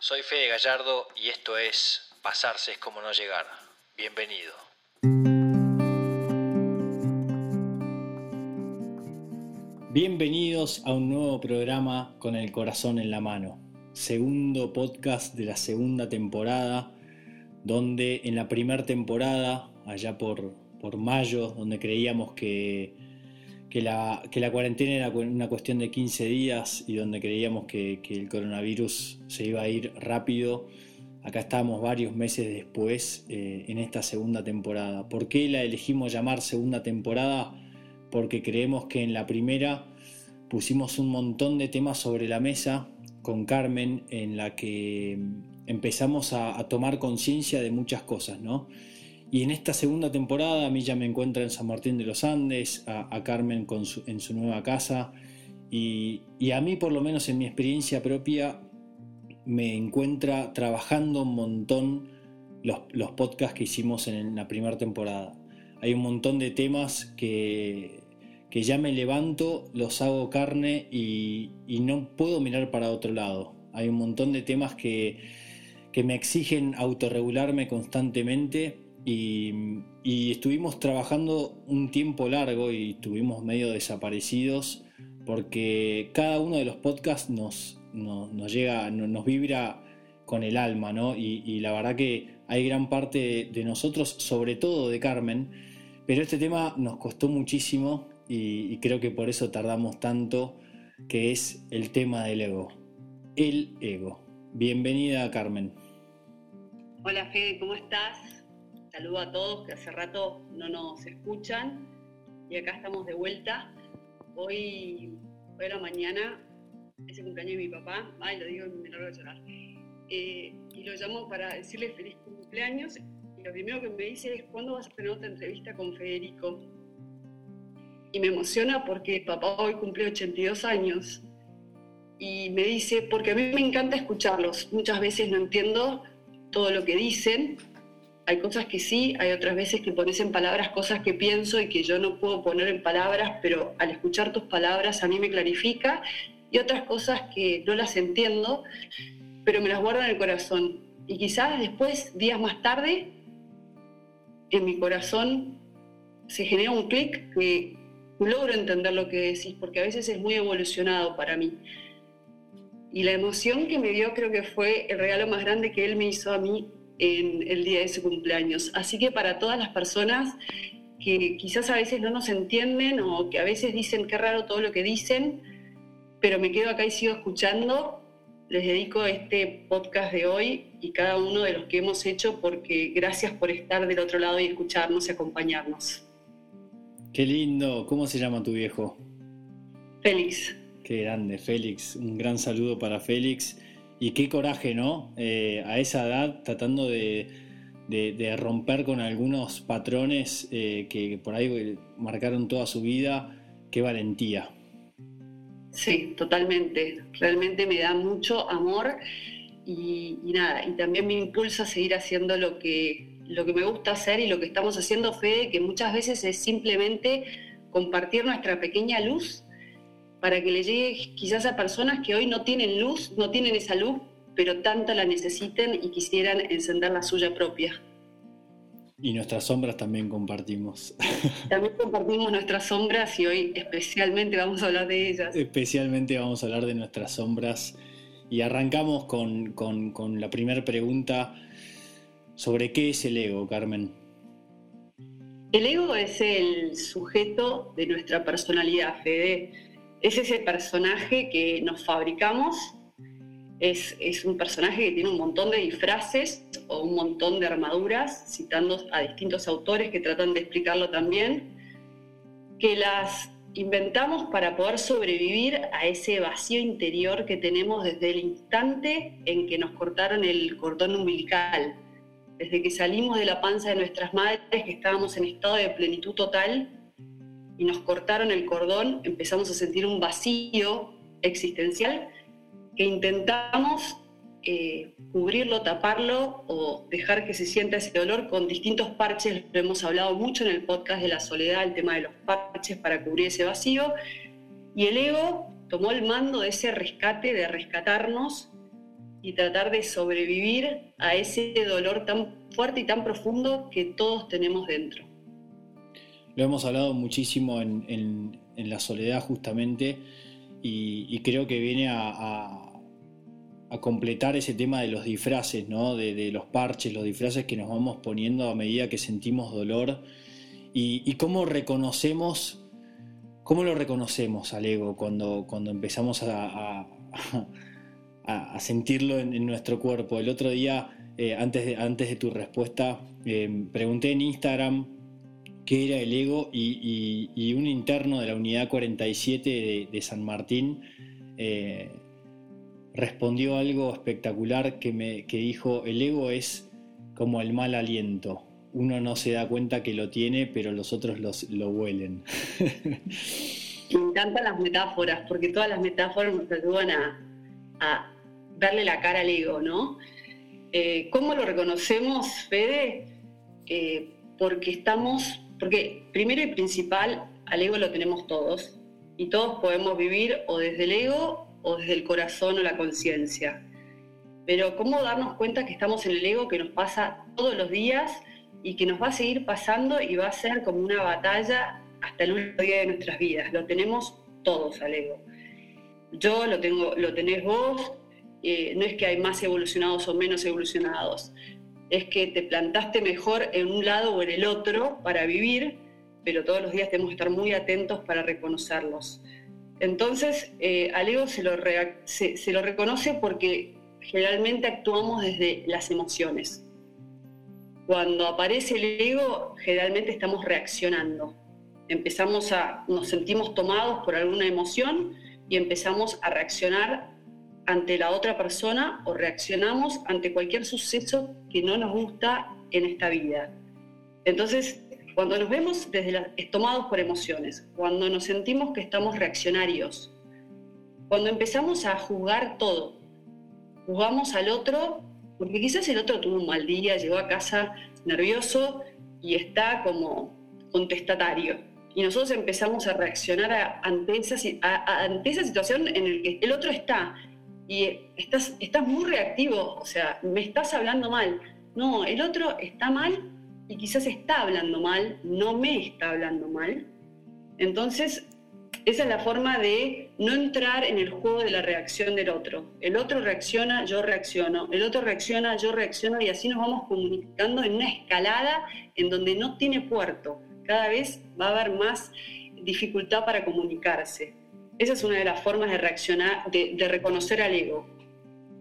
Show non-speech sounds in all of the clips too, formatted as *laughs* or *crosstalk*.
Soy Fede Gallardo y esto es Pasarse es como no llegar. Bienvenido. Bienvenidos a un nuevo programa con el corazón en la mano. Segundo podcast de la segunda temporada, donde en la primera temporada, allá por, por mayo, donde creíamos que que la, la, cuarentena era una cuestión de 15 días y donde creíamos que, el coronavirus se iba a ir rápido. Acá estamos varios meses después eh, en esta segunda temporada. ¿Por qué la elegimos llamar segunda temporada? Porque creemos que en la primera pusimos un montón de temas sobre la mesa con Carmen en la que empezamos a, a tomar conciencia de muchas cosas, ¿no? Y en esta segunda temporada a mí ya me encuentra en San Martín de los Andes, a, Carmen en su nueva casa y, a mí por lo menos en mi experiencia propia me encuentra trabajando un montón los, podcasts que hicimos en la primera temporada. Hay un montón de temas que, que ya me levanto, los hago carne y, y, no puedo mirar para otro lado. Hay un montón de temas que, que me exigen autorregularme constantemente y, estuvimos trabajando un tiempo largo y estuvimos medio desaparecidos porque cada uno de los podcasts nos, nos, llega, nos vibra con el alma, ¿no? Y, la verdad que hay gran parte de, nosotros, sobre todo de Carmen, pero este tema nos costó muchísimo y, y creo que por eso tardamos tanto, que es el tema del ego. El ego. Bienvenida, Carmen. Hola, Fede, ¿cómo estás? Saludo a todos que hace rato no nos escuchan y acá estamos de vuelta. Hoy, hoy a la mañana es el cumpleaños de mi papá, ay, lo digo y me largo de llorar. Eh, y lo llamo para decirle feliz cumpleaños. Y lo primero que me dice es: ¿cuándo vas a tener otra entrevista con Federico? Y me emociona porque papá hoy cumple 82 años. Y me dice: porque a mí me encanta escucharlos. Muchas veces no entiendo todo lo que dicen, hay cosas que sí, hay otras veces que pones en palabras cosas que pienso y que yo no puedo poner en palabras, pero al escuchar tus palabras a mí me clarifica, y otras cosas que no las entiendo, pero me las guardo en el corazón. Y quizás después, días más tarde, en mi corazón se genera un clic que logro entender lo que decís, porque a veces es muy evolucionado para mí. Y la emoción que me dio creo que fue el regalo más grande que él me hizo a mí en el día de su cumpleaños. Así que para todas las personas que quizás a veces no nos entienden o que a veces dicen qué raro todo lo que dicen, pero me quedo acá y sigo escuchando, les dedico este podcast de hoy y cada uno de los que hemos hecho porque gracias por estar del otro lado y escucharnos y acompañarnos. Qué lindo, ¿cómo se llama tu viejo? Félix. Qué grande, Félix. Un gran saludo para Félix. Y qué coraje, ¿no? Eh, a esa edad, tratando de, romper con algunos patrones eh, que por ahí marcaron toda su vida, qué valentía. Sí, totalmente. Realmente me da mucho amor y, nada, y también me impulsa a seguir haciendo lo que, lo que me gusta hacer y lo que estamos haciendo, Fede, que muchas veces es simplemente compartir nuestra pequeña luz para que le llegue quizás a personas que hoy no tienen luz, no tienen esa luz, pero tanto la necesiten y quisieran encender la suya propia. Y nuestras sombras también compartimos. *laughs* También compartimos nuestras sombras y hoy especialmente vamos a hablar de ellas. Especialmente vamos a hablar de nuestras sombras y arrancamos con, con la primera pregunta sobre qué es el ego, Carmen. El ego es el sujeto de nuestra personalidad, Fede es ese personaje que nos fabricamos, es, un personaje que tiene un montón de disfraces o un montón de armaduras, citando a distintos autores que tratan de explicarlo también, que las inventamos para poder sobrevivir a ese vacío interior que tenemos desde el instante en que nos cortaron el cordón umbilical, desde que salimos de la panza de nuestras madres, que estábamos en estado de plenitud total, y nos cortaron el cordón, empezamos a sentir un vacío existencial que intentamos eh, cubrirlo, taparlo o dejar que se sienta ese dolor con distintos parches. Lo hemos hablado mucho en el podcast de la soledad, el tema de los parches para cubrir ese vacío. Y el ego tomó el mando de ese rescate, de rescatarnos y tratar de sobrevivir a ese dolor tan fuerte y tan profundo que todos tenemos dentro. Lo hemos hablado muchísimo en, la soledad justamente y, creo que viene a, completar ese tema de los disfraces, ¿no? de, los parches, los disfraces que nos vamos poniendo a medida que sentimos dolor y, cómo reconocemos, cómo lo reconocemos al ego cuando, cuando empezamos a sentirlo en, nuestro cuerpo. El otro día, eh, antes, de, antes de tu respuesta, eh, pregunté en Instagram qué era el ego y, un interno de la unidad 47 de, San Martín eh, respondió algo espectacular que, me, que dijo, el ego es como el mal aliento. Uno no se da cuenta que lo tiene, pero los otros lo huelen. *laughs* Me encantan las metáforas, porque todas las metáforas nos ayudan a darle la cara al ego, ¿no? Eh, ¿Cómo lo reconocemos, Fede? Eh, porque estamos, porque primero y principal, al ego lo tenemos todos, y todos podemos vivir o desde el ego o desde el corazón o la conciencia. Pero ¿cómo darnos cuenta que estamos en el ego que nos pasa todos los días y que nos va a seguir pasando y va a ser como una batalla hasta el último día de nuestras vidas? Lo tenemos todos al ego. Yo lo tengo, lo tenés vos, eh, no es que hay más evolucionados o menos evolucionados, es que te plantaste mejor en un lado o en el otro para vivir, pero todos los días tenemos que estar muy atentos para reconocerlos. Entonces, eh, al ego se lo, se lo reconoce porque generalmente actuamos desde las emociones. Cuando aparece el ego, generalmente estamos reaccionando. Empezamos a, nos sentimos tomados por alguna emoción y empezamos a reaccionar ante la otra persona o reaccionamos ante cualquier suceso que no nos gusta en esta vida. Entonces, cuando nos vemos desde la, tomados por emociones, cuando nos sentimos que estamos reaccionarios, cuando empezamos a juzgar todo, juzgamos al otro, porque quizás el otro tuvo un mal día, llegó a casa nervioso y está como contestatario. Y nosotros empezamos a reaccionar ante, esa, ante esa situación en la que el otro está y estás, estás muy reactivo, o sea, me estás hablando mal. No, el otro está mal y quizás está hablando mal, no me está hablando mal. Entonces, esa es la forma de no entrar en el juego de la reacción del otro. El otro reacciona, yo reacciono. El otro reacciona, yo reacciono y así nos vamos comunicando en una escalada en donde no tiene puerto. Cada vez va a haber más dificultad para comunicarse. Esa es una de las formas de reaccionar, de, reconocer al ego.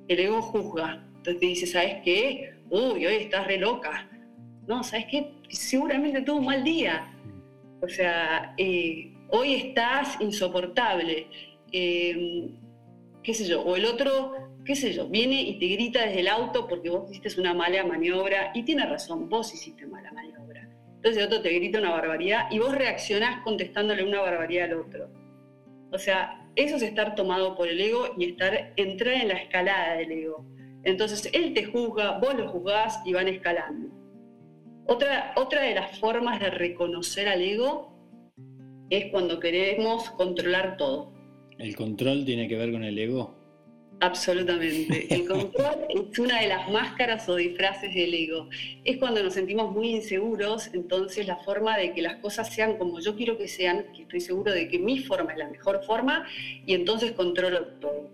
El ego juzga. Entonces te dice, ¿sabes qué? Uy, hoy estás re loca. No, ¿sabes qué? Seguramente tuvo un mal día. O sea, eh, hoy estás insoportable. Em, qué sé yo, o el otro, qué sé yo, viene y te grita desde el auto porque vos hiciste una mala maniobra y tiene razón, vos hiciste mala maniobra. Entonces el otro te grita una barbaridad y vos reaccionás contestándole una barbaridad al otro. O sea, eso es estar tomado por el ego y estar, entrar en la escalada del ego. Entonces, él te juzga, vos lo juzgás y van escalando. Otra, otra de las formas de reconocer al ego es cuando queremos controlar todo. ¿El control tiene que ver con el ego? Absolutamente. El *laughs* control es una de las máscaras o disfraces del ego. Es cuando nos sentimos muy inseguros, entonces la forma de que las cosas sean como yo quiero que sean, que estoy seguro de que mi forma es la mejor forma, y entonces controlo todo.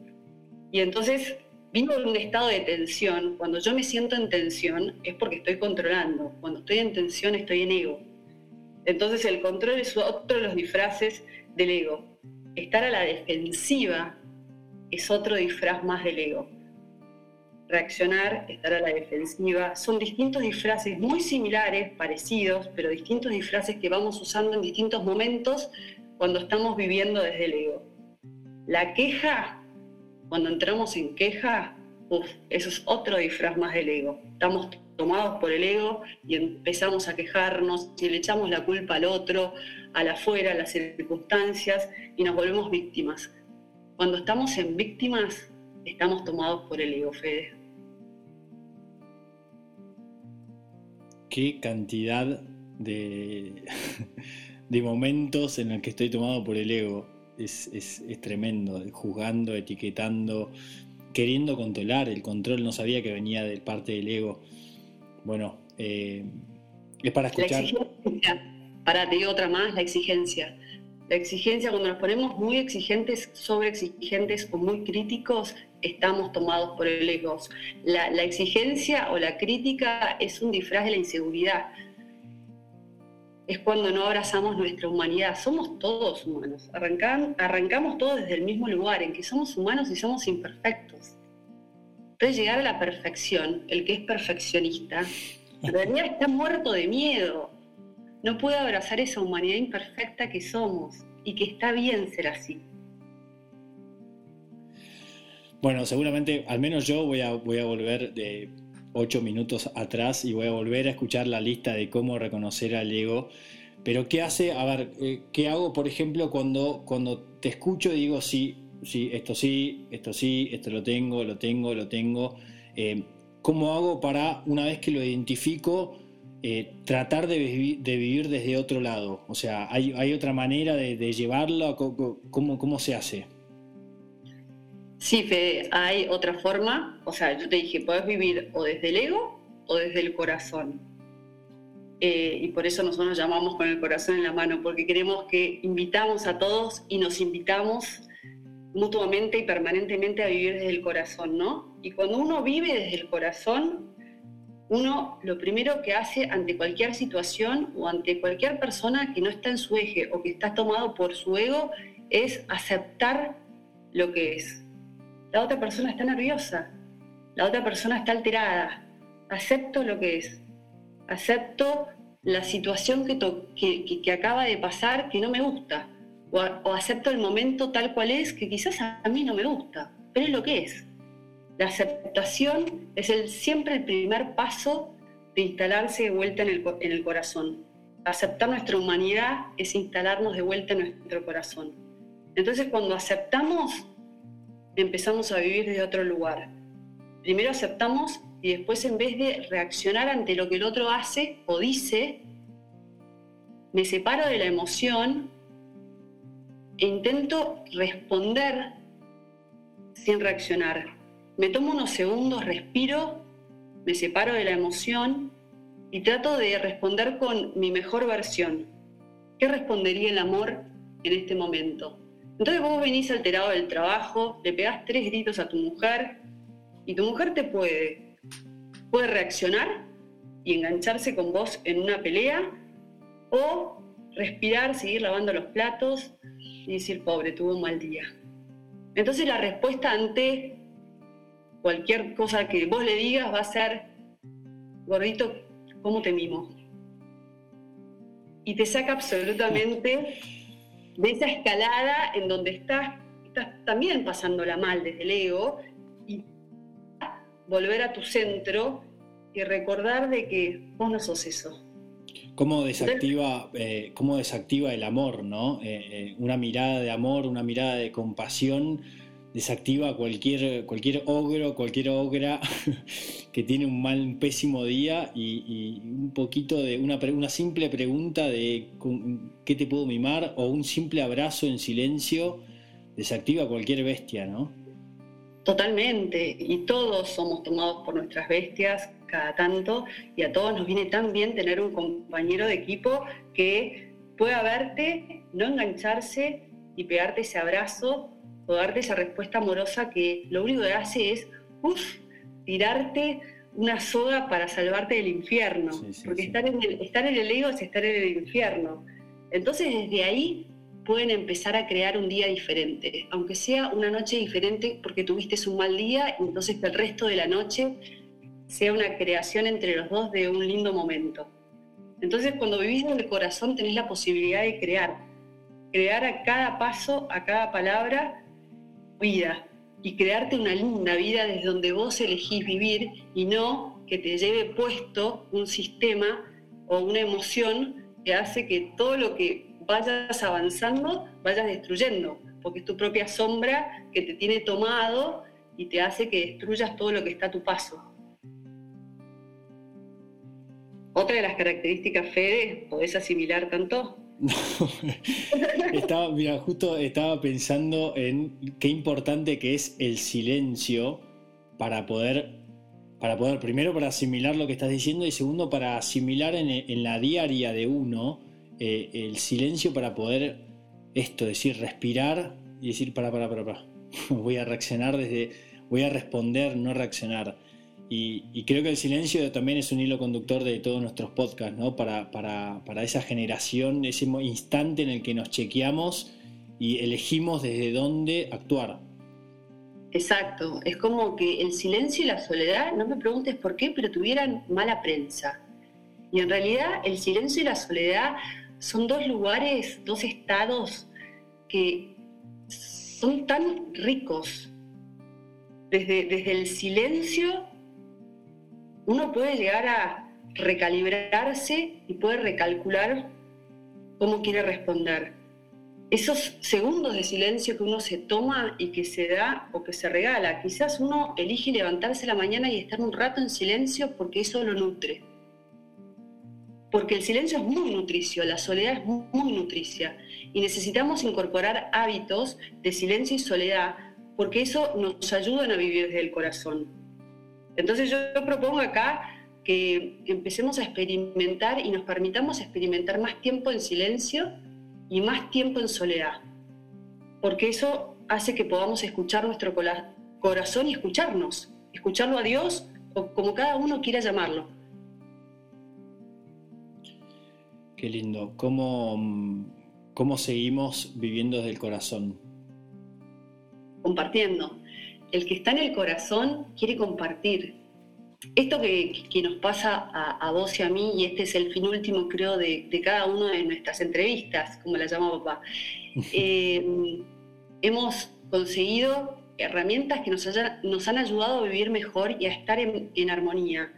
Y entonces vivo en un estado de tensión. Cuando yo me siento en tensión es porque estoy controlando. Cuando estoy en tensión estoy en ego. Entonces el control es otro de los disfraces del ego. Estar a la defensiva es otro disfraz más del ego. Reaccionar, estar a la defensiva, son distintos disfraces muy similares, parecidos, pero distintos disfraces que vamos usando en distintos momentos cuando estamos viviendo desde el ego. La queja, cuando entramos en queja, eso es otro disfraz más del ego. Estamos tomados por el ego y empezamos a quejarnos y le echamos la culpa al otro, al afuera, a las circunstancias y nos volvemos víctimas. Cuando estamos en víctimas, estamos tomados por el ego, Fede. Qué cantidad de, *laughs* de momentos en los que estoy tomado por el ego. Es, tremendo, juzgando, etiquetando, queriendo controlar, el control no sabía que venía de parte del ego. Bueno, eh, es para escuchar. Para, te digo otra más, la exigencia. La exigencia, cuando nos ponemos muy exigentes, sobre exigentes o muy críticos, estamos tomados por el ego. La, exigencia o la crítica es un disfraz de la inseguridad. Es cuando no abrazamos nuestra humanidad. Somos todos humanos. arrancamos todos desde el mismo lugar, en que somos humanos y somos imperfectos. Entonces llegar a la perfección, el que es perfeccionista, en realidad está muerto de miedo. No puede abrazar esa humanidad imperfecta que somos y que está bien ser así. Bueno, seguramente, al menos yo voy a, voy a volver de ocho minutos atrás y voy a volver a escuchar la lista de cómo reconocer al ego. Pero ¿qué hace? A ver, eh, ¿qué hago, por ejemplo, cuando, cuando te escucho y digo, sí, sí, esto sí, esto sí, esto lo tengo, lo tengo, lo tengo? Eh, ¿Cómo hago para, una vez que lo identifico, eh, tratar de, vivir desde otro lado? O sea, ¿hay, otra manera de, de llevarlo? ¿Cómo, ¿Cómo se hace? Sí, Fede, hay otra forma. O sea, yo te dije, puedes vivir o desde el ego o desde el corazón. Eh, y por eso nosotros nos llamamos con el corazón en la mano, porque queremos que invitamos a todos y nos invitamos mutuamente y permanentemente a vivir desde el corazón, ¿no? Y cuando uno vive desde el corazón, uno lo primero que hace ante cualquier situación o ante cualquier persona que no está en su eje o que está tomado por su ego es aceptar lo que es. La otra persona está nerviosa, la otra persona está alterada, acepto lo que es, acepto la situación que, acaba de pasar que no me gusta, o, acepto el momento tal cual es que quizás a mí no me gusta, pero es lo que es. La aceptación es siempre el primer paso de instalarse de vuelta en el, en el corazón. Aceptar nuestra humanidad es instalarnos de vuelta en nuestro corazón. Entonces cuando aceptamos empezamos a vivir desde otro lugar. Primero aceptamos y después en vez de reaccionar ante lo que el otro hace o dice, me separo de la emoción e intento responder sin reaccionar. Me tomo unos segundos, respiro, me separo de la emoción y trato de responder con mi mejor versión. ¿Qué respondería el amor en este momento? Entonces vos venís alterado del trabajo, le pegás tres gritos a tu mujer y tu mujer te puede, puede reaccionar y engancharse con vos en una pelea o respirar, seguir lavando los platos y decir, pobre, tuvo un mal día. Entonces la respuesta ante cualquier cosa que vos le digas va a ser, gordito, ¿cómo te mimo? Y te saca absolutamente de esa escalada en donde estás, estás también pasándola mal desde el ego y volver a tu centro y recordar de que vos no sos eso. ¿Cómo desactiva, eh, cómo desactiva el amor, no? Eh, eh, una mirada de amor, una mirada de compasión desactiva cualquier, cualquier ogro, cualquier ogra *laughs* que tiene un mal, un pésimo día y, un poquito de una, una simple pregunta de qué te puedo mimar o un simple abrazo en silencio desactiva cualquier bestia, ¿no? Totalmente, y todos somos tomados por nuestras bestias cada tanto y a todos nos viene tan bien tener un compañero de equipo que pueda verte, no engancharse y pegarte ese abrazo o darte esa respuesta amorosa que lo único que hace es, uff, tirarte una soga para salvarte del infierno. porque Estar, en el, estar en el ego es estar en el infierno. Entonces desde ahí pueden empezar a crear un día diferente, aunque sea una noche diferente porque tuviste un mal día, entonces que el resto de la noche sea una creación entre los dos de un lindo momento. Entonces cuando vivís en el corazón tenés la posibilidad de crear, crear a cada paso, a cada palabra, vida y crearte una linda vida desde donde vos elegís vivir y no que te lleve puesto un sistema o una emoción que hace que todo lo que vayas avanzando vayas destruyendo, porque es tu propia sombra que te tiene tomado y te hace que destruyas todo lo que está a tu paso. Otra de las características, Fede, podés asimilar tanto, *laughs* estaba, mira, justo estaba pensando en qué importante que es el silencio para poder, para poder, primero para asimilar lo que estás diciendo y segundo para asimilar en, la diaria de uno eh, el silencio para poder esto, decir, respirar y decir, para, para, para, para. *laughs* Voy a reaccionar desde, voy a responder, no reaccionar. Y, creo que el silencio también es un hilo conductor de todos nuestros podcasts, ¿no? Para, para, esa generación, ese instante en el que nos chequeamos y elegimos desde dónde actuar. Exacto, es como que el silencio y la soledad, no me preguntes por qué, pero tuvieran mala prensa. Y en realidad el silencio y la soledad son dos lugares, dos estados que son tan ricos. Desde, desde el silencio uno puede llegar a recalibrarse y puede recalcular cómo quiere responder. Esos segundos de silencio que uno se toma y que se da o que se regala, quizás uno elige levantarse la mañana y estar un rato en silencio porque eso lo nutre. Porque el silencio es muy nutricio, la soledad es muy, nutricia y necesitamos incorporar hábitos de silencio y soledad porque eso nos ayuda a vivir desde el corazón. Entonces yo, propongo acá que empecemos a experimentar y nos permitamos experimentar más tiempo en silencio y más tiempo en soledad, porque eso hace que podamos escuchar nuestro corazón y escucharnos, escucharlo a Dios o como cada uno quiera llamarlo. Qué lindo. ¿Cómo, cómo seguimos viviendo desde el corazón? Compartiendo el que está en el corazón quiere compartir. Esto que, nos pasa a, vos y a mí, y este es el fin último, creo, de, cada una de nuestras entrevistas, como la llama papá, *laughs* eh, hemos conseguido herramientas que nos, nos, han ayudado a vivir mejor y a estar en, en armonía.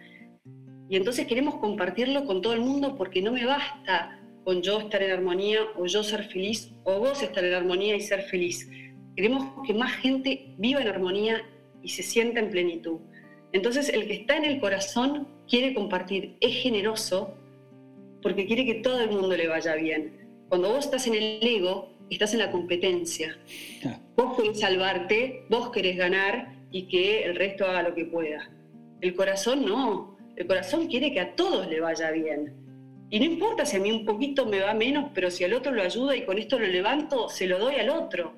Y entonces queremos compartirlo con todo el mundo porque no me basta con yo estar en armonía o yo ser feliz o vos estar en armonía y ser feliz Queremos que más gente viva en armonía y se sienta en plenitud. Entonces el que está en el corazón quiere compartir, es generoso porque quiere que todo el mundo le vaya bien. Cuando vos estás en el ego, estás en la competencia. Ah. Vos querés salvarte, vos querés ganar y que el resto haga lo que pueda. El corazón no, el corazón quiere que a todos le vaya bien. Y no importa si a mí un poquito me va menos, pero si al otro lo ayuda y con esto lo levanto, se lo doy al otro.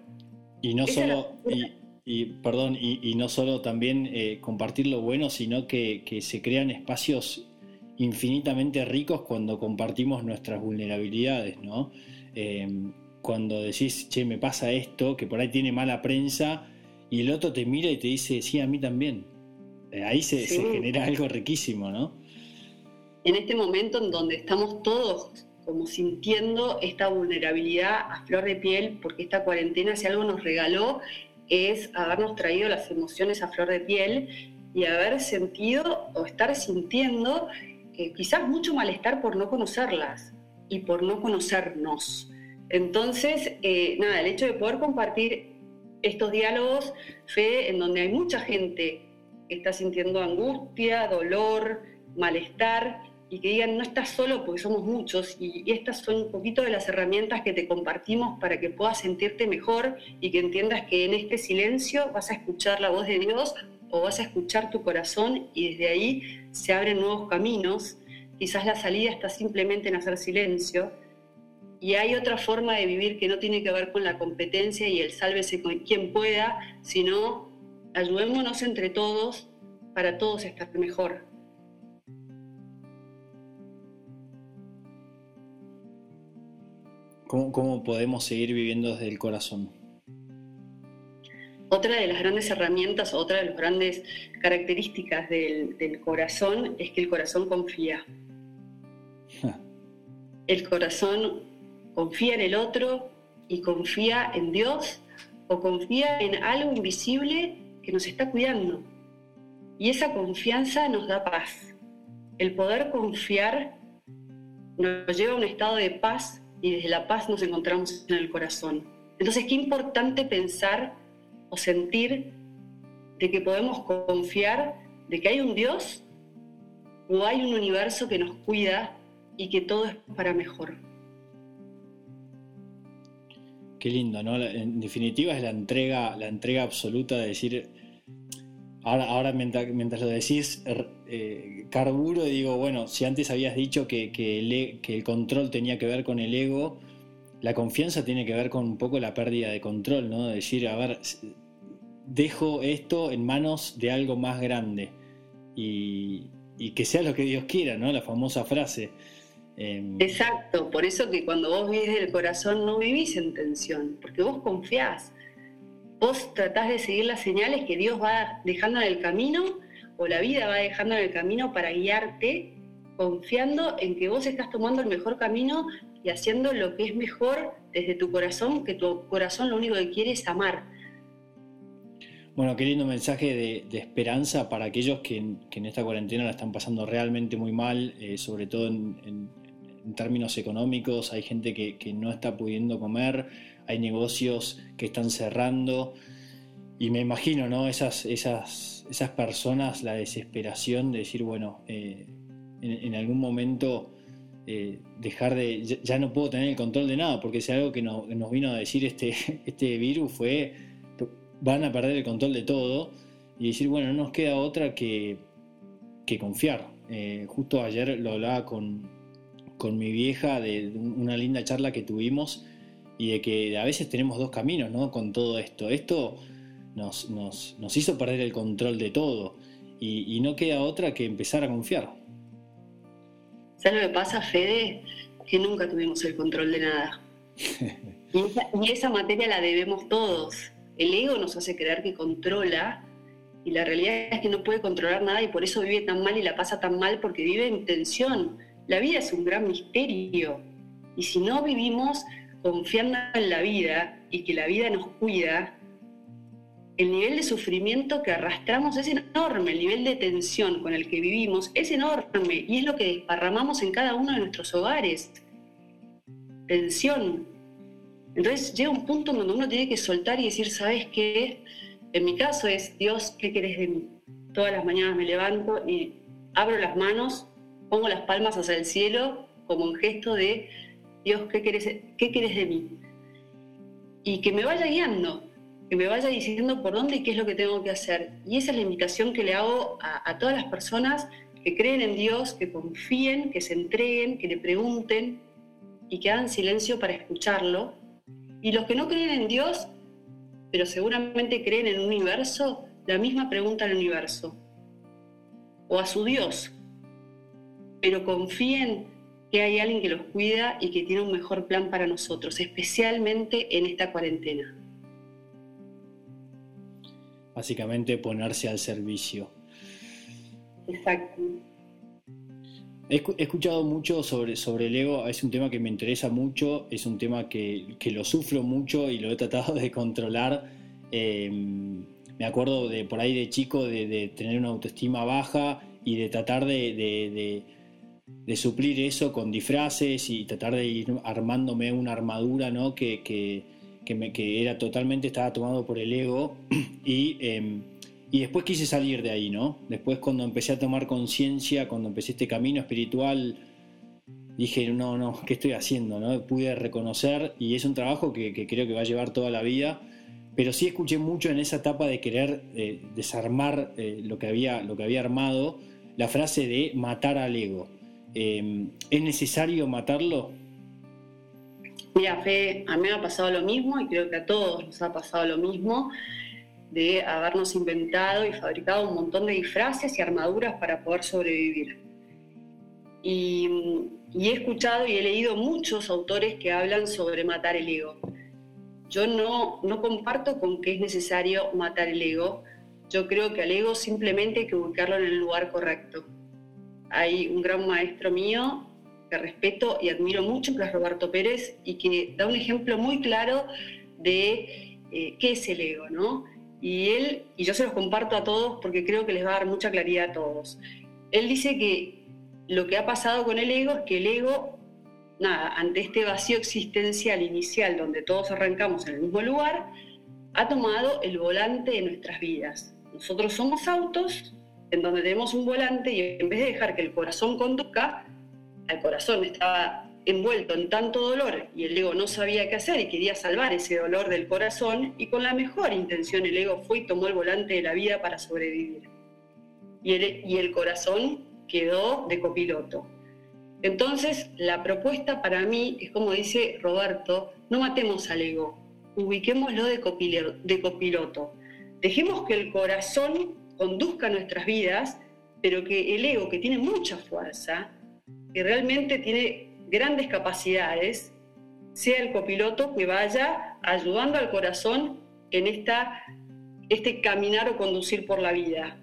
Y no solo, y, perdón, y, no solo también eh, compartir lo bueno, sino que, se crean espacios infinitamente ricos cuando compartimos nuestras vulnerabilidades, ¿no? Em, cuando decís, che, me pasa esto, que por ahí tiene mala prensa, y el otro te mira y te dice, sí, a mí también. Eh, ahí se, se genera algo riquísimo, ¿no? En este momento en donde estamos todos como sintiendo esta vulnerabilidad a flor de piel, porque esta cuarentena si algo nos regaló es habernos traído las emociones a flor de piel y haber sentido o estar sintiendo eh, quizás mucho malestar por no conocerlas y por no conocernos. Entonces, eh, nada, el hecho de poder compartir estos diálogos, fe, en donde hay mucha gente que está sintiendo angustia, dolor, malestar, y que digan no estás solo porque somos muchos y estas son un poquito de las herramientas que te compartimos para que puedas sentirte mejor y que entiendas que en este silencio vas a escuchar la voz de Dios o vas a escuchar tu corazón y desde ahí se abren nuevos caminos. Quizás la salida está simplemente en hacer silencio y hay otra forma de vivir que no tiene que ver con la competencia y el sálvese con quien pueda, sino ayudémonos entre todos para todos estar mejor. ¿Cómo, podemos seguir viviendo desde el corazón? Otra de las grandes herramientas, otra de las grandes características del, corazón es que el corazón confía. el corazón confía en el otro y confía en Dios o confía en algo invisible que nos está cuidando. Y esa confianza nos da paz. El poder confiar nos lleva a un estado de paz y desde la paz nos encontramos en el corazón. Entonces, qué importante pensar o sentir de que podemos confiar de que hay un Dios o hay un universo que nos cuida y que todo es para mejor. qué lindo, ¿no? En definitiva es la entrega, la entrega absoluta de decir, ahora, ahora mientras, lo decís, eh, carburo y digo, bueno, si antes habías dicho que, que, el, e, que el control tenía que ver con el ego, la confianza tiene que ver con un poco la pérdida de control, ¿no? De decir, a ver, dejo esto en manos de algo más grande y, y que sea lo que Dios quiera, ¿no? La famosa frase. Em, Exacto, por eso que cuando vos vivís del corazón no vivís en tensión, porque vos confiás. Vos tratás de seguir las señales que Dios va dejando en el camino o la vida va dejando en el camino para guiarte, confiando en que vos estás tomando el mejor camino y haciendo lo que es mejor desde tu corazón, que tu corazón lo único que quiere es amar. Bueno, qué lindo mensaje de, esperanza para aquellos que en, esta cuarentena la están pasando realmente muy mal, eh, sobre todo en, términos económicos. Hay gente que, no está pudiendo comer, hay negocios que están cerrando. Y me imagino, ¿no? Esas, esas, esas personas, la desesperación de decir, bueno, eh, en, algún momento eh, dejar de. Ya, no puedo tener el control de nada, porque si algo que nos vino a decir este, *laughs* este virus fue van a perder el control de todo y decir, bueno, no nos queda otra que, que confiar. Eh, justo ayer lo hablaba con, con, mi vieja de una linda charla que tuvimos y de que a veces tenemos dos caminos ¿no? con todo esto. Esto nos, nos, nos hizo perder el control de todo y, no queda otra que empezar a confiar. ¿Sabes lo que pasa, Fede? Que nunca tuvimos el control de nada. *laughs* y esa materia la debemos todos el ego nos hace creer que controla y la realidad es que no puede controlar nada y por eso vive tan mal y la pasa tan mal porque vive en tensión. La vida es un gran misterio y si no vivimos confiando en la vida y que la vida nos cuida, el nivel de sufrimiento que arrastramos es enorme, el nivel de tensión con el que vivimos es enorme y es lo que desparramamos en cada uno de nuestros hogares. Tensión, entonces llega un punto en donde uno tiene que soltar y decir, ¿sabes qué? En mi caso es, Dios, ¿qué querés de mí? Todas las mañanas me levanto y abro las manos, pongo las palmas hacia el cielo como un gesto de, Dios, ¿qué querés, qué de mí? Y que me vaya guiando, que me vaya diciendo por dónde y qué es lo que tengo que hacer. Y esa es la invitación que le hago a, a todas las personas que creen en Dios, que confíen, que se entreguen, que le pregunten y que hagan silencio para escucharlo y los que no creen en Dios, pero seguramente creen en un universo, la misma pregunta al universo o a su Dios, pero confíen que hay alguien que los cuida y que tiene un mejor plan para nosotros, especialmente en esta cuarentena. Básicamente ponerse al servicio. Exacto. He, escuchado mucho sobre, sobre el ego, es un tema que me interesa mucho, es un tema que, lo sufro mucho y lo he tratado de controlar. Eh, me acuerdo de por ahí de chico de, tener una autoestima baja y de tratar de, suplir eso con disfraces y tratar de ir armándome una armadura ¿no? que, que, que era totalmente, estaba tomado por el ego *clears throat* y... Em, y después quise salir de ahí, ¿no? Después cuando empecé a tomar conciencia, cuando empecé este camino espiritual, dije, no, no, ¿qué estoy haciendo? ¿no? Pude reconocer y es un trabajo que, creo que va a llevar toda la vida, pero sí escuché mucho en esa etapa de querer eh, desarmar eh, lo, que había, lo que había armado, la frase de matar al ego. Eh, ¿Es necesario matarlo? Mira, Fe, a mí me ha pasado lo mismo y creo que a todos nos ha pasado lo mismo de habernos inventado y fabricado un montón de disfraces y armaduras para poder sobrevivir. Y, he escuchado y he leído muchos autores que hablan sobre matar el ego. Yo no, no comparto con que es necesario matar el ego. Yo creo que al ego simplemente hay que ubicarlo en el lugar correcto. Hay un gran maestro mío que respeto y admiro mucho, que es Roberto Pérez, y que da un ejemplo muy claro de eh, qué es el ego, ¿no? Y él, y yo se los comparto a todos porque creo que les va a dar mucha claridad a todos. Él dice que lo que ha pasado con el ego es que el ego, nada, ante este vacío existencial inicial donde todos arrancamos en el mismo lugar, ha tomado el volante de nuestras vidas. Nosotros somos autos en donde tenemos un volante y en vez de dejar que el corazón conduzca, al corazón estaba envuelto en tanto dolor y el ego no sabía qué hacer y quería salvar ese dolor del corazón y con la mejor intención el ego fue y tomó el volante de la vida para sobrevivir. Y el, y el corazón quedó de copiloto. Entonces, la propuesta para mí es como dice Roberto, no matemos al ego, ubiquémoslo de copiloto. Dejemos que el corazón conduzca nuestras vidas, pero que el ego, que tiene mucha fuerza, que realmente tiene grandes capacidades, sea el copiloto que vaya ayudando al corazón en esta, este caminar o conducir por la vida.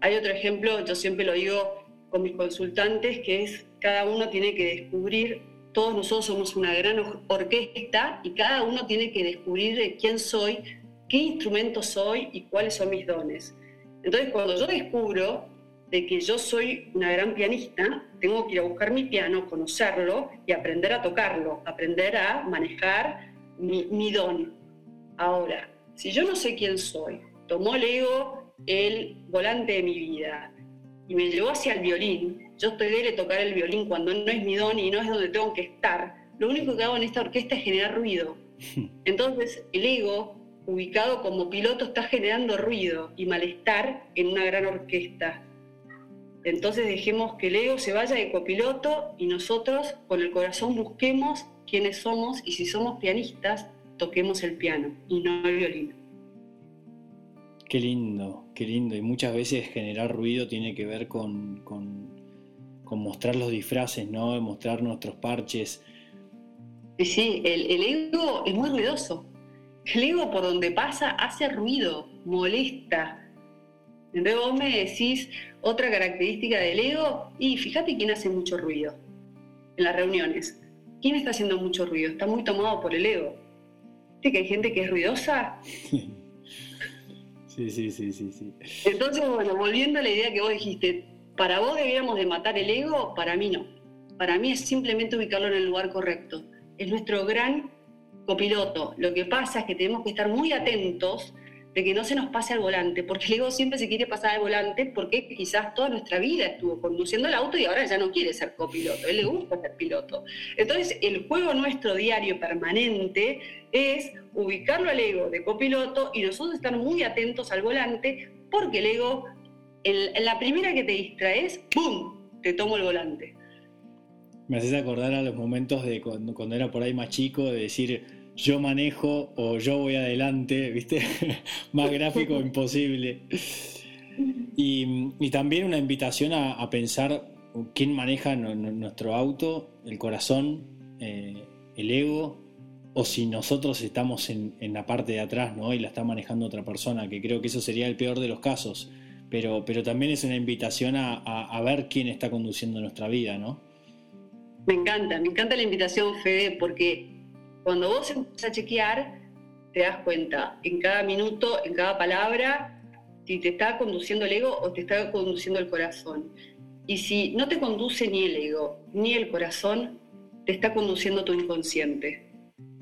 Hay otro ejemplo, yo siempre lo digo con mis consultantes, que es cada uno tiene que descubrir, todos nosotros somos una gran orquesta y cada uno tiene que descubrir quién soy, qué instrumento soy y cuáles son mis dones. Entonces, cuando yo descubro de que yo soy una gran pianista, tengo que ir a buscar mi piano, conocerlo y aprender a tocarlo, aprender a manejar mi, mi don. Ahora, si yo no sé quién soy, tomó el ego el volante de mi vida y me llevó hacia el violín, yo estoy de tocar el violín cuando no es mi don y no es donde tengo que estar, lo único que hago en esta orquesta es generar ruido. *laughs* Entonces, el ego, ubicado como piloto, está generando ruido y malestar en una gran orquesta. Entonces dejemos que el ego se vaya de copiloto y nosotros con el corazón busquemos quiénes somos y si somos pianistas, toquemos el piano y no el violín. Qué lindo, qué lindo. Y muchas veces generar ruido tiene que ver con, con, mostrar los disfraces, ¿no? Mostrar nuestros parches. Sí, el, el ego es muy ruidoso. El ego por donde pasa hace ruido, molesta, entonces vos me decís otra característica del ego y fíjate quién hace mucho ruido en las reuniones. ¿Quién está haciendo mucho ruido? Está muy tomado por el ego. ¿Viste que hay gente que es ruidosa? *laughs* Sí, sí, sí, sí, sí. Entonces, bueno, volviendo a la idea que vos dijiste, para vos deberíamos de matar el ego, para mí no. Para mí es simplemente ubicarlo en el lugar correcto. Es nuestro gran copiloto. Lo que pasa es que tenemos que estar muy atentos de que no se nos pase al volante, porque el ego siempre se quiere pasar al volante porque quizás toda nuestra vida estuvo conduciendo el auto y ahora ya no quiere ser copiloto, él le gusta ser piloto. Entonces, el juego nuestro diario permanente es ubicarlo al ego de copiloto y nosotros estar muy atentos al volante porque el ego, en, la primera que te distraes, ¡pum!, te tomo el volante. Me haces acordar a los momentos de cuando, cuando era por ahí más chico, de decir, yo manejo o yo voy adelante, ¿viste? *laughs* Más gráfico *laughs* imposible. Y, también una invitación a, pensar quién maneja nuestro auto, el corazón, eh, el ego, o si nosotros estamos en, la parte de atrás ¿no? y la está manejando otra persona, que creo que eso sería el peor de los casos. Pero, pero también es una invitación a, a ver quién está conduciendo nuestra vida, ¿no? Me encanta, me encanta la invitación, Fede, porque cuando vos empezás a chequear, te das cuenta en cada minuto, en cada palabra, si te está conduciendo el ego o te está conduciendo el corazón. Y si no te conduce ni el ego ni el corazón, te está conduciendo tu inconsciente.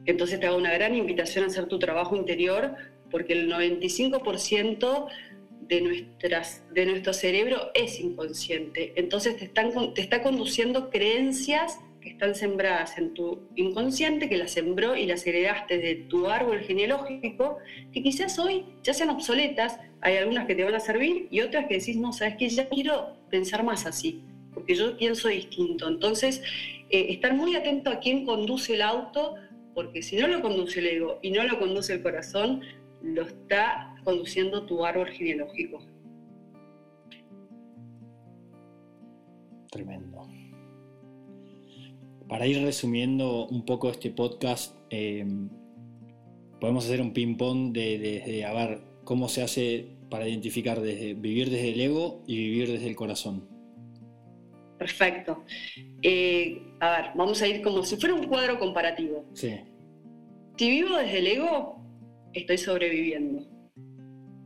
Entonces te hago una gran invitación a hacer tu trabajo interior, porque el 95% de, nuestras, de nuestro cerebro es inconsciente. Entonces te, están, te está conduciendo creencias que están sembradas en tu inconsciente, que las sembró y las heredaste de tu árbol genealógico, que quizás hoy ya sean obsoletas, hay algunas que te van a servir y otras que decís, no, sabes que ya quiero pensar más así, porque yo pienso distinto. Entonces, eh, estar muy atento a quién conduce el auto, porque si no lo conduce el ego y no lo conduce el corazón, lo está conduciendo tu árbol genealógico. Tremendo. Para ir resumiendo un poco este podcast, em, podemos hacer un ping-pong de, a ver cómo se hace para identificar desde vivir desde el ego y vivir desde el corazón. Perfecto. Eh, a ver, vamos a ir como si fuera un cuadro comparativo. Sí. Si vivo desde el ego, estoy sobreviviendo.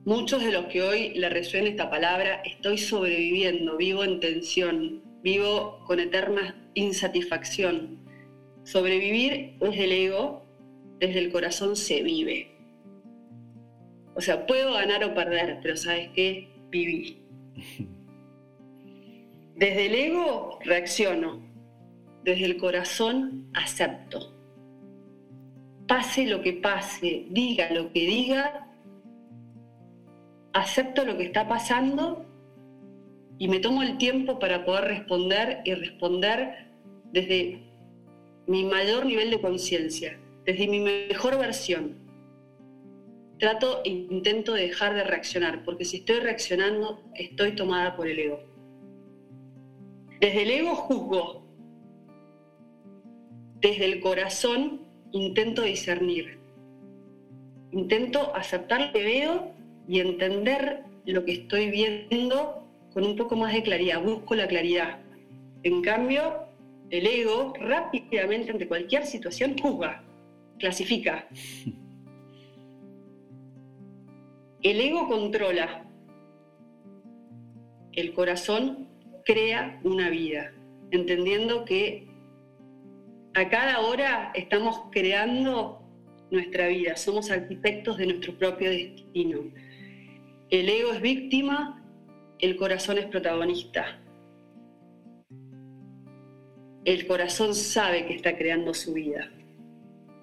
Muchos de los que hoy le resuena esta palabra, estoy sobreviviendo, vivo en tensión, vivo con eterna insatisfacción. Sobrevivir desde el ego, desde el corazón se vive. O sea, puedo ganar o perder, pero ¿sabes qué? Viví. Desde el ego reacciono. desde el corazón acepto. Pase lo que pase, diga lo que diga, acepto lo que está pasando y me tomo el tiempo para poder responder y responder desde mi mayor nivel de conciencia, desde mi mejor versión. Trato e intento de dejar de reaccionar, porque si estoy reaccionando, estoy tomada por el ego. Desde el ego juzgo, desde el corazón intento discernir, intento aceptar lo que veo y entender lo que estoy viendo con un poco más de claridad, busco la claridad. En cambio, el ego rápidamente ante cualquier situación juzga, clasifica. *laughs* El ego controla, el corazón crea una vida, entendiendo que a cada hora estamos creando nuestra vida, somos arquitectos de nuestro propio destino. El ego es víctima, el corazón es protagonista. El corazón sabe que está creando su vida.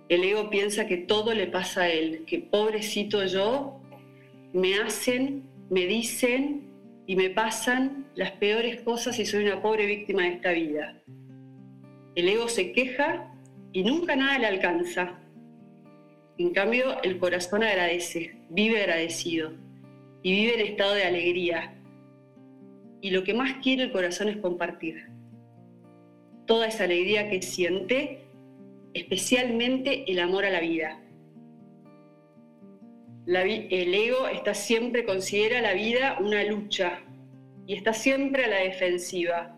El ego piensa que todo le pasa a él, que pobrecito yo, me hacen, me dicen y me pasan las peores cosas y soy una pobre víctima de esta vida. El ego se queja y nunca nada le alcanza. En cambio, el corazón agradece, vive agradecido y vive en estado de alegría. Y lo que más quiere el corazón es compartir. Toda esa alegría que siente, especialmente el amor a la vida. el ego está siempre, considera la vida una lucha y está siempre a la defensiva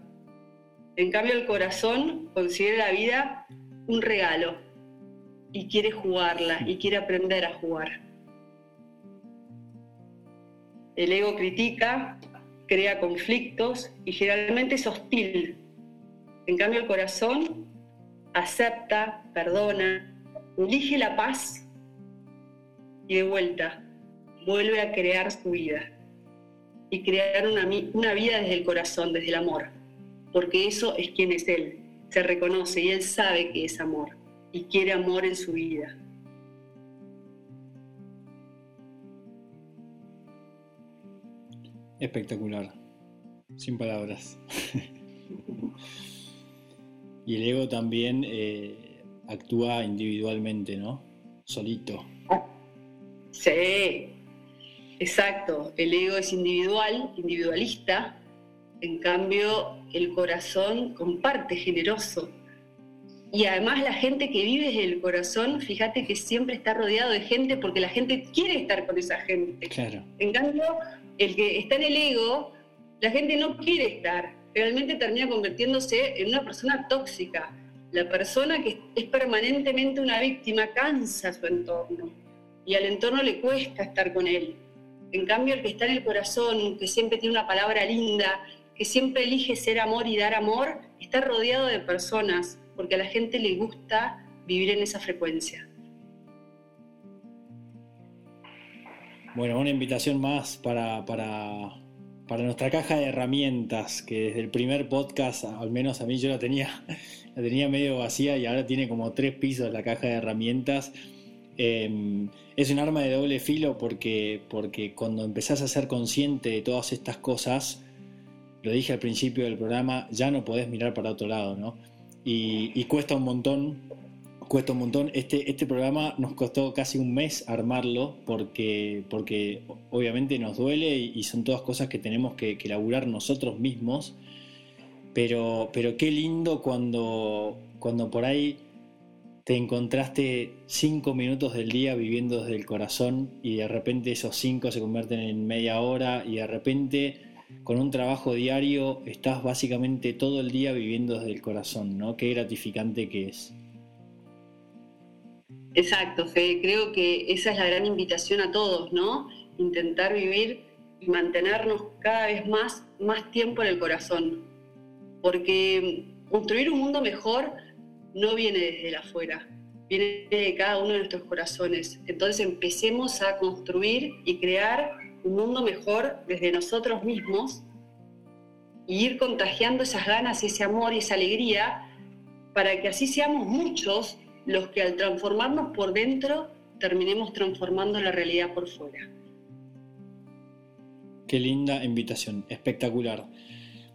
en cambio, el corazón considera la vida un regalo y quiere jugarla y quiere aprender a jugar. El ego critica, crea conflictos y generalmente es hostil. En cambio, el corazón acepta, perdona, elige la paz y de vuelta vuelve a crear su vida y crear una, una vida desde el corazón, desde el amor porque eso es quien es Él. Se reconoce y Él sabe que es amor y quiere amor en su vida. Espectacular, sin palabras. *laughs* y el ego también eh, actúa individualmente, ¿no? Solito. Sí, exacto. El ego es individual, individualista, en cambio, el corazón comparte, generoso. Y además la gente que vive desde el corazón, fíjate que siempre está rodeado de gente porque la gente quiere estar con esa gente. Claro. En cambio, el que está en el ego, la gente no quiere estar. Realmente termina convirtiéndose en una persona tóxica. La persona que es permanentemente una víctima cansa a su entorno y al entorno le cuesta estar con él. En cambio, el que está en el corazón, que siempre tiene una palabra linda, que siempre elige ser amor y dar amor, está rodeado de personas, porque a la gente le gusta vivir en esa frecuencia. Bueno, una invitación más para, para, nuestra caja de herramientas, que desde el primer podcast, al menos a mí yo la tenía, *laughs* la tenía medio vacía y ahora tiene como tres pisos la caja de herramientas. Em, es un arma de doble filo porque, porque cuando empezás a ser consciente de todas estas cosas, lo dije al principio del programa, ya no podés mirar para otro lado, ¿no? Y, cuesta un montón, cuesta un montón. Este, este programa nos costó casi un mes armarlo porque, porque obviamente nos duele y, son todas cosas que tenemos que, que nosotros mismos. Pero, pero qué lindo cuando, cuando por ahí te encontraste cinco minutos del día viviendo desde el corazón y de repente esos cinco se convierten en media hora y de repente con un trabajo diario estás básicamente todo el día viviendo desde el corazón, ¿no? Qué gratificante que es. Exacto, Fede. Creo que esa es la gran invitación a todos, ¿no? Intentar vivir y mantenernos cada vez más, más tiempo en el corazón. Porque construir un mundo mejor no viene desde el afuera, viene de cada uno de nuestros corazones. Entonces empecemos a construir y crear un mundo mejor desde nosotros mismos y ir contagiando esas ganas, ese amor y esa alegría para que así seamos muchos los que al transformarnos por dentro terminemos transformando la realidad por fuera. Qué linda invitación, espectacular.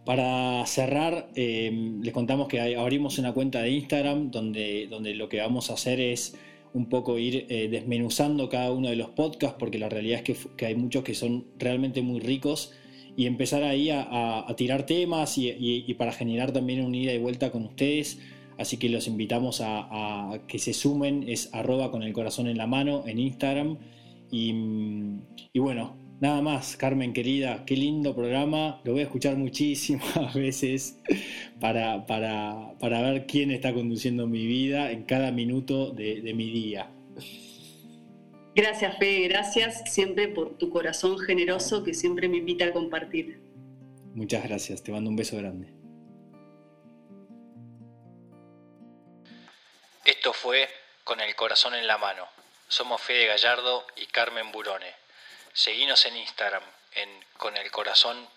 Para cerrar, eh, les contamos que abrimos una cuenta de Instagram donde, donde lo que vamos a hacer es un poco ir eh, desmenuzando cada uno de los podcasts, porque la realidad es que, hay muchos que son realmente muy ricos, y empezar ahí a, tirar temas y, para generar también un ida y vuelta con ustedes. Así que los invitamos a, que se sumen, es arroba con el corazón en la mano en Instagram. Y bueno, Nada más, Carmen querida, qué lindo programa. Lo voy a escuchar muchísimas *laughs* veces para, para, ver quién está conduciendo mi vida en cada minuto de, de mi día. Gracias, Fe, gracias siempre por tu corazón generoso que siempre me invita a compartir. Muchas gracias, te mando un beso grande. Esto fue Con el corazón en la mano. Somos Fede Gallardo y Carmen Burone. Seguinos en Instagram en con el corazón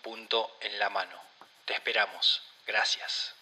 en la mano. Te esperamos. Gracias.